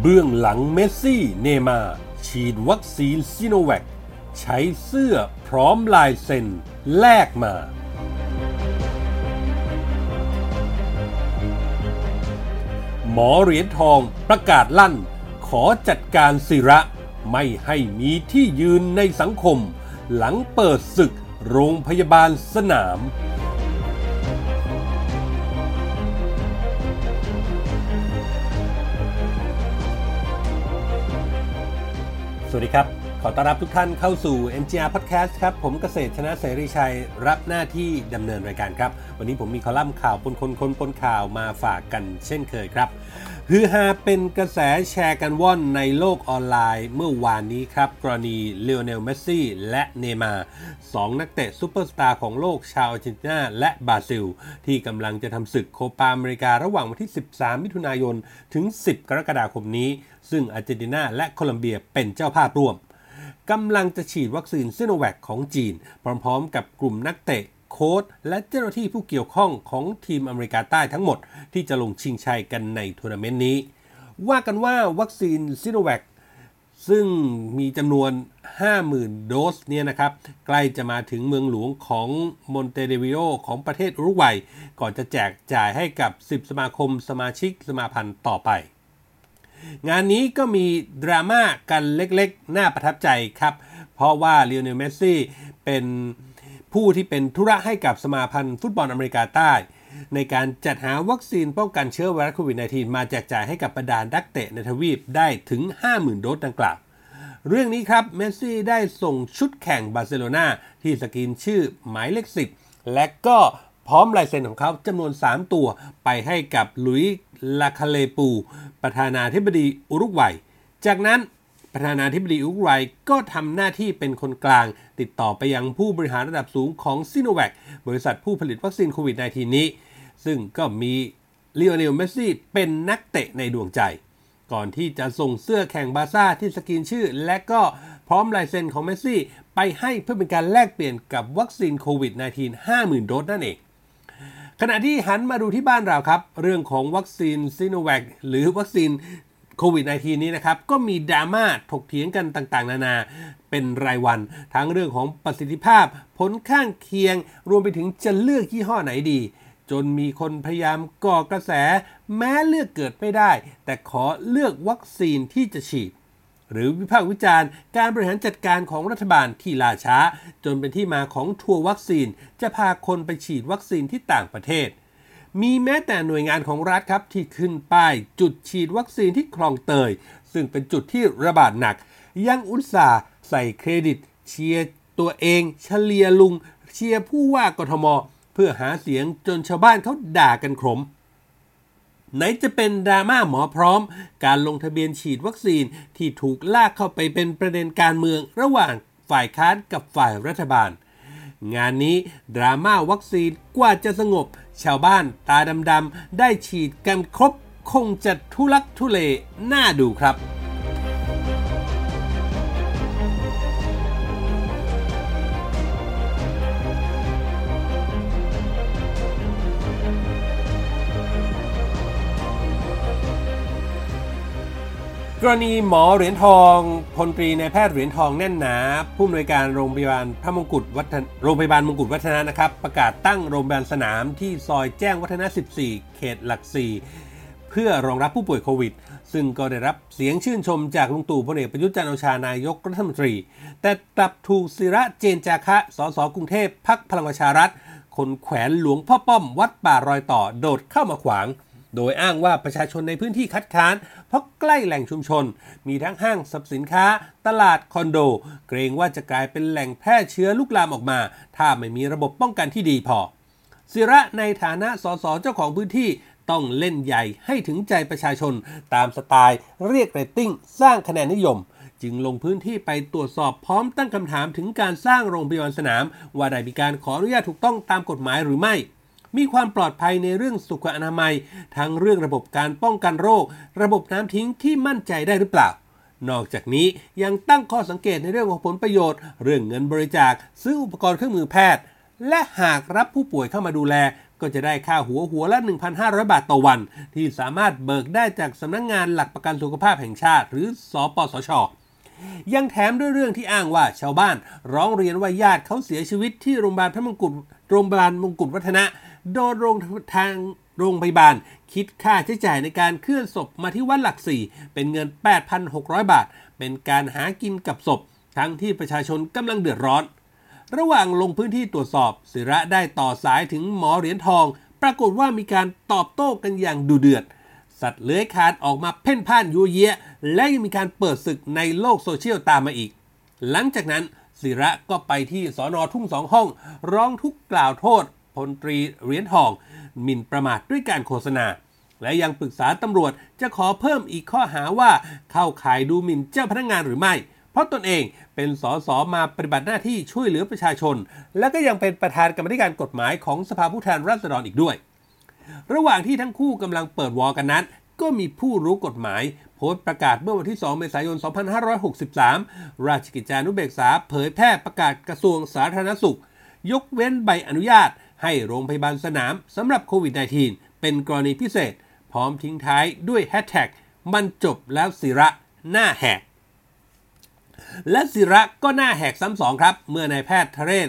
เบื้องหลังเมสซี่ เนมา ฉีดวัคซีนซิโนแวคใช้เสื้อพร้อมลายเซ็นแลกมา หมอเหรียญทองประกาศลั่น ขอจัดการศิระไม่ให้มีที่ยืนในสังคม หลังเปิดศึกโรงพยาบาลสนาม วัสดีครับ ขอต้อนรับทุกท่านเข้าสู่ MGR Podcast ครับ ผมเกษตรชนะเสรีชัยรับหน้าที่ดำเนินรายการครับ วันนี้ผมมีคอลัมน์ข่าวปนคนคนปนข่าวมาฝากกันเช่นเคยครับ ฮือฮาเป็นกระแสแชร์กันว่อนในโลกออนไลน์เมื่อวานนี้ครับ กรณีเลโอเนลเมสซี่และเนย์มาร์สองนักเตะซูเปอร์สตาร์ของโลกชาวอาร์เจนตินาและบราซิล ที่กำลังจะทำศึกโคปาอเมริการะหว่างวันที่ 13 มิถุนายน ถึง 10 กรกฎาคมนี้ ซึ่งอาร์เจนตินาและโคลัมเบียเป็นเจ้าภาพร่วมกำลังจะฉีดวัคซีนซิโนแวคของจีน พร้อมๆ กับกลุ่มนักเตะ โค้ชและเจ้าหน้าที่ผู้เกี่ยวข้องของทีมอเมริกาใต้ทั้งหมด ที่จะลงชิงชัยกันในทัวร์นาเมนต์นี้ ว่ากันว่าวัคซีนซิโนแวคซึ่งมีจำนวน 50,000 โดสเนี่ยนะครับ ใกล้จะมาถึงเมืองหลวงของมอนเตวิเดโอของประเทศอุรุกวัย ก่อนจะแจกจ่ายให้กับ 10 สมาคมสมาชิกสมาพันธ์ต่อไป งานนี้ก็มีดราม่ากันเล็กๆ น่าประทับใจครับ เพราะว่าเลโอเนลเมสซี่เป็น ผู้ที่เป็นธุระให้กับสมาพันธ์ฟุตบอลอเมริกาใต้ ในการจัดหาวัคซีนป้องกันเชื้อไวรัสโควิด -19 มาแจกจ่ายให้กับบรรดานักเตะในทวีปได้ถึง 50,000 โดสดังกล่าว เรื่องนี้ครับเมสซี่ได้ส่งชุดแข่งบาร์เซโลนาที่สกรีนชื่อหมายเลข 10 และก็พร้อมลายเซ็นของเขาจำนวน 3 ตัวไปให้กับลุยส์ลาคาเลปู ประธานาธิบดีอุรุกวัย จากนั้น ประธานาธิบดีอุรุกวัยก็ทำหน้าที่เป็นคนกลาง ติดต่อไปยังผู้บริหารระดับสูงของซิโนแวคบริษัทผู้ผลิตวัคซีนโควิด -19 นี้ ซึ่งก็มีลีโอเนลเมสซี่เป็นนักเตะในดวงใจ ก่อนที่จะส่งเสื้อแข่งบาร์ซ่าที่สกรีนชื่อ และก็พร้อมลายเซ็นของเมสซี่ไปให้เพื่อเป็นการแลกเปลี่ยนกับวัคซีนโควิด -19 50,000 โดสนั่นเองขณะที่หันมาดูที่บ้านเราครับ เรื่องของวัคซีนซีโนแวคหรือวัคซีน โควิด -19 นี้นะครับ ก็มีดราม่าถกเถียงกันต่างๆ นานา เป็นรายวัน ทั้งเรื่องของประสิทธิภาพ ผลข้างเคียง รวมไปถึงจะเลือกยี่ห้อไหนดี จนมีคนพยายามก่อกระแส แม้เลือกเกิดไม่ได้ แต่ขอเลือกวัคซีนที่จะฉีด หรือวิพากษ์วิจารณ์ การบริหารจัดการของรัฐบาลที่ล่าช้า จนเป็นที่มาของทัวร์วัคซีน จะพาคนไปฉีดวัคซีนที่ต่างประเทศ มีแม้แต่หน่วยงานของรัฐครับที่ขึ้นป้ายจุดฉีดวัคซีนที่คลองเตย ซึ่งเป็นจุดที่ระบาดหนัก ยังอุตส่าห์ใส่เครดิต เชียร์ตัวเอง เชลียร์ลุง เชียร์ผู้ว่ากทม เพื่อหาเสียงจนชาวบ้านเขาด่ากันขมไหนจะเป็นดราม่าหมอพร้อม การลงทะเบียนฉีดวัคซีนที่ถูกลากเข้าไปเป็นประเด็นการเมืองระหว่างฝ่ายค้านกับฝ่ายรัฐบาล งานนี้ดราม่าวัคซีนกว่าจะสงบ ชาวบ้านตาดำๆได้ฉีดกันครบคงจะทุลักทุเลน่าดูครับ รณีหมอเหรียญทองพลตรีนายแพทย์เหรียญทองแน่นหนา ผู้อำนวยการโรงพยาบาลพระมงกุฎวัฒนโรงพยาบาลมงกุฎวัฒนะนะครับ ประกาศตั้งโรงพยาบาลสนามที่ซอยแจ้งวัฒนะ 14 เขตหลัก 4 เพื่อรองรับผู้ป่วยโควิด ซึ่งก็ได้รับเสียงชื่นชมจากลุงตู่พลเอกประยุทธ์จันทร์โอชานายกรัฐมนตรี แต่กลับถูกศิระเจนจาคะสสกรุงเทพพักพลังประชารัฐคนแขวนหลวงพ่อป้อมวัดป่ารอยต่อโดดเข้ามาขวาง โดยอ้างว่าประชาชนในพื้นที่คัดค้าน เพราะใกล้แหล่งชุมชน มีทั้งห้างสรรพสินค้า ตลาดคอนโด เกรงว่าจะกลายเป็นแหล่งแพร่เชื้อลุกลามออกมา ถ้าไม่มีระบบป้องกันที่ดีพอศิระในฐานะสสเจ้าของพื้นที่ต้องเล่นใหญ่ให้ถึงใจประชาชน ตามสไตล์เรียกเรตติ้ง สร้างคะแนนนิยม จึงลงพื้นที่ไปตรวจสอบพร้อมตั้งคำถามถึงการสร้างโรงพยาบาลสนาม ว่าได้มีการขออนุญาตถูกต้องตามกฎหมายหรือไม่ มีความปลอดภัยในเรื่องสุขอนามัย ทั้งเรื่องระบบการป้องกันโรค ระบบน้ำทิ้งที่มั่นใจได้หรือเปล่า นอกจากนี้ยังตั้งข้อสังเกตในเรื่องของผลประโยชน์ เรื่องเงินบริจาค ซื้ออุปกรณ์เครื่องมือแพทย์ และหากรับผู้ป่วยเข้ามาดูแล ก็จะได้ค่าหัวหัวละ 1,500 บาทต่อวัน ที่สามารถเบิกได้จากสำนักงงานหลักประกันสุขภาพแห่งชาติ หรือสอปสชยังแถมด้วยเรื่องที่อ้างว่าชาวบ้าน ร้องเรียนว่าญาติเขาเสียชีวิตที่โรงพยาบาลพระมงกุฎโรงพยาบาลมงกุฎวัฒนะ โดยโรงทางโรงพยาบาล คิดค่าใช้จ่ายในการเคลื่อนศพมาที่วัดหลักสี่เป็นเงิน 8,600 บาท เป็นการหากินกับศพ ทั้งที่ประชาชนกำลังเดือดร้อน ระหว่างลงพื้นที่ตรวจสอบ ศิระได้ต่อสายถึงหมอเหรียญทอง ปรากฏว่ามีการตอบโต้กันอย่างดุเดือด สัตว์เลื้อยคลานออกมาเพ่นพ่านยัวเยะ และยังมีการเปิดศึกในโลกโซเชียลตามมาอีก หลังจากนั้นศิระก็ไปที่สอนอทุ่งสองห้อง ร้องทุกกล่าวโทษ พลตรีเหรียญทองหมิ่นประมาทด้วยการโฆษณา และยังปรึกษาตำรวจจะขอเพิ่มอีกข้อหาว่าเข้าข่ายดูหมิ่นเจ้าพนักงานหรือไม่ เพราะตนเองเป็นสสมาปฏิบัติหน้าที่ช่วยเหลือประชาชน และก็ยังเป็นประธานกรรมธิการกฎหมายของสภาผู้แทนราษฎรอีกด้วย ระหว่างที่ทั้งคู่กำลังเปิดวอกันนั้นก็มีผู้รู้กฎหมาย โพสต์ประกาศเมื่อวันที่ 2 เมษายน 2563 ราชกิจจานุเบกษาเผยแพร่ประกาศกระทรวงสาธารณสุข ยกเว้นใบอนุญาต ให้โรงพยาบาลสนามสำหรับโควิด -19 เป็นกรณีพิเศษ พร้อมทิ้งท้ายด้วยแฮชแท็กมันจบแล้วศิระหน้าแหก และศิระก็หน้าแหกซ้ำสองครับ เมื่อนายแพทย์ทเรศ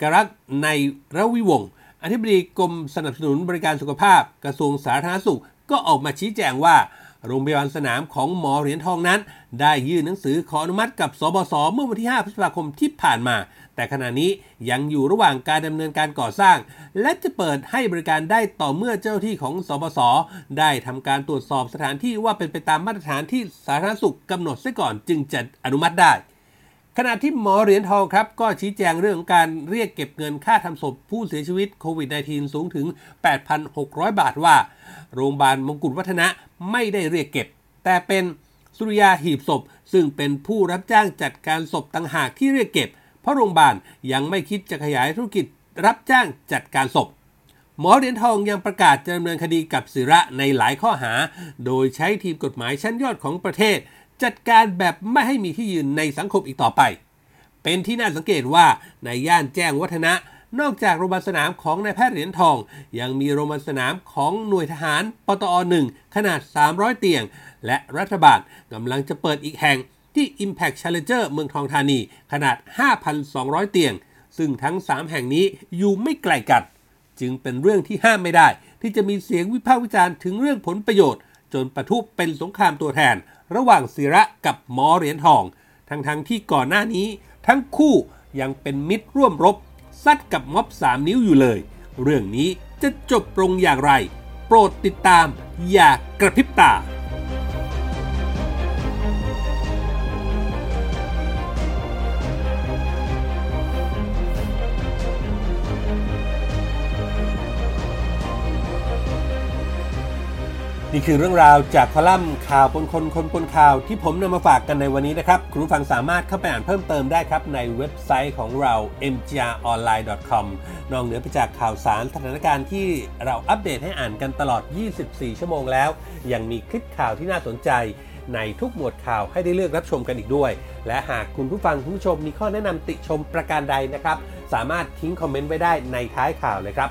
กรักในระวิวงศ์อธิบดีกรมสนับสนุนบริการสุขภาพกระทรวงสาธารณสุขก็ออกมาชี้แจงว่า โรงพยาบาลสนามของหมอเหรียญทองนั้น ได้ยื่นหนังสือขออนุมัติกับสบศเมื่อวันที่ 5 พฤษภาคมที่ผ่านมา แต่ขณะนี้ยังอยู่ระหว่างการดำเนินการก่อสร้าง และจะเปิดให้บริการได้ต่อเมื่อเจ้าที่ของสบศได้ทำการตรวจสอบสถานที่ว่าเป็นไปตามมาตรฐานที่สาธารณสุขกำหนดเสียก่อนจึงจะอนุมัติได้ ขณะที่หมอเหรียญทองครับ ก็ชี้แจงเรื่องของการเรียกเก็บเงินค่าทำศพผู้เสียชีวิตโควิด -19 สูงถึง 8,600 บาทว่า โรงพยาบาลมงกุฎวัฒนะไม่ได้เรียกเก็บ แต่เป็นสุริยาหีบศพ ซึ่งเป็นผู้รับจ้างจัดการศพต่างหากที่เรียกเก็บ เพราะโรงพยาบาลยังไม่คิดจะขยายธุรกิจรับจ้างจัดการศพ หมอเหรียญทองยังประกาศจะดำเนินคดีกับศิระในหลายข้อหา โดยใช้ทีมกฎหมายชั้นยอดของประเทศ จัดการแบบไม่ให้มีที่ยืนในสังคมอีกต่อไป เป็นที่น่าสังเกตว่าในย่านแจ้งวัฒนะ นอกจากโรงพยาบาลสนามของนายแพทย์เหรียญทอง ยังมีโรงพยาบาลสนามของหน่วยทหารปตอ1ขนาด 300 เตียง และรัฐบาลกำลังจะเปิดอีกแห่งที่ Impact Challenger เมืองทองธานี ขนาด 5,200 เตียง ซึ่งทั้ง 3 แห่งนี้อยู่ไม่ไกลกัน จึงเป็นเรื่องที่ห้ามไม่ได้ ที่จะมีเสียงวิพากษ์วิจารณ์ถึงเรื่องผลประโยชน์ จนประทุเป็นสงครามตัวแทน ระหว่างศิระกับหมอเหรียญทอง ทั้งๆทที่ก่อนหน้านี้ ทั้งคู่ยังเป็นมิตรร่วมรบ ซัดกับม็อบ3นิ้วอยู่เลย เรื่องนี้จะจบลงอย่างไร โปรดติดตามอย่ากระพริบตา นี่คือเรื่องราวจากคอลัมน์ข่าวปนคนคนปนข่าวที่ผมนำมาฝากกันในวันนี้นะครับ คุณผู้ฟังสามารถเข้าไปอ่านเพิ่มเติมได้ครับ ในเว็บไซต์ของเรา mgronline.com นอกเหนือไปจากข่าวสารสถานการณ์ที่เราอัปเดตให้อ่านกันตลอด 24 ชั่วโมงแล้ว ยังมีคลิปข่าวที่น่าสนใจในทุกหมวดข่าวให้ได้เลือกรับชมกันอีกด้วย และหากคุณผู้ฟังคุณผู้ชมมีข้อแนะนำติชมประการใดนะครับ สามารถทิ้งคอมเมนต์ไว้ได้ในท้ายข่าวเลยครับ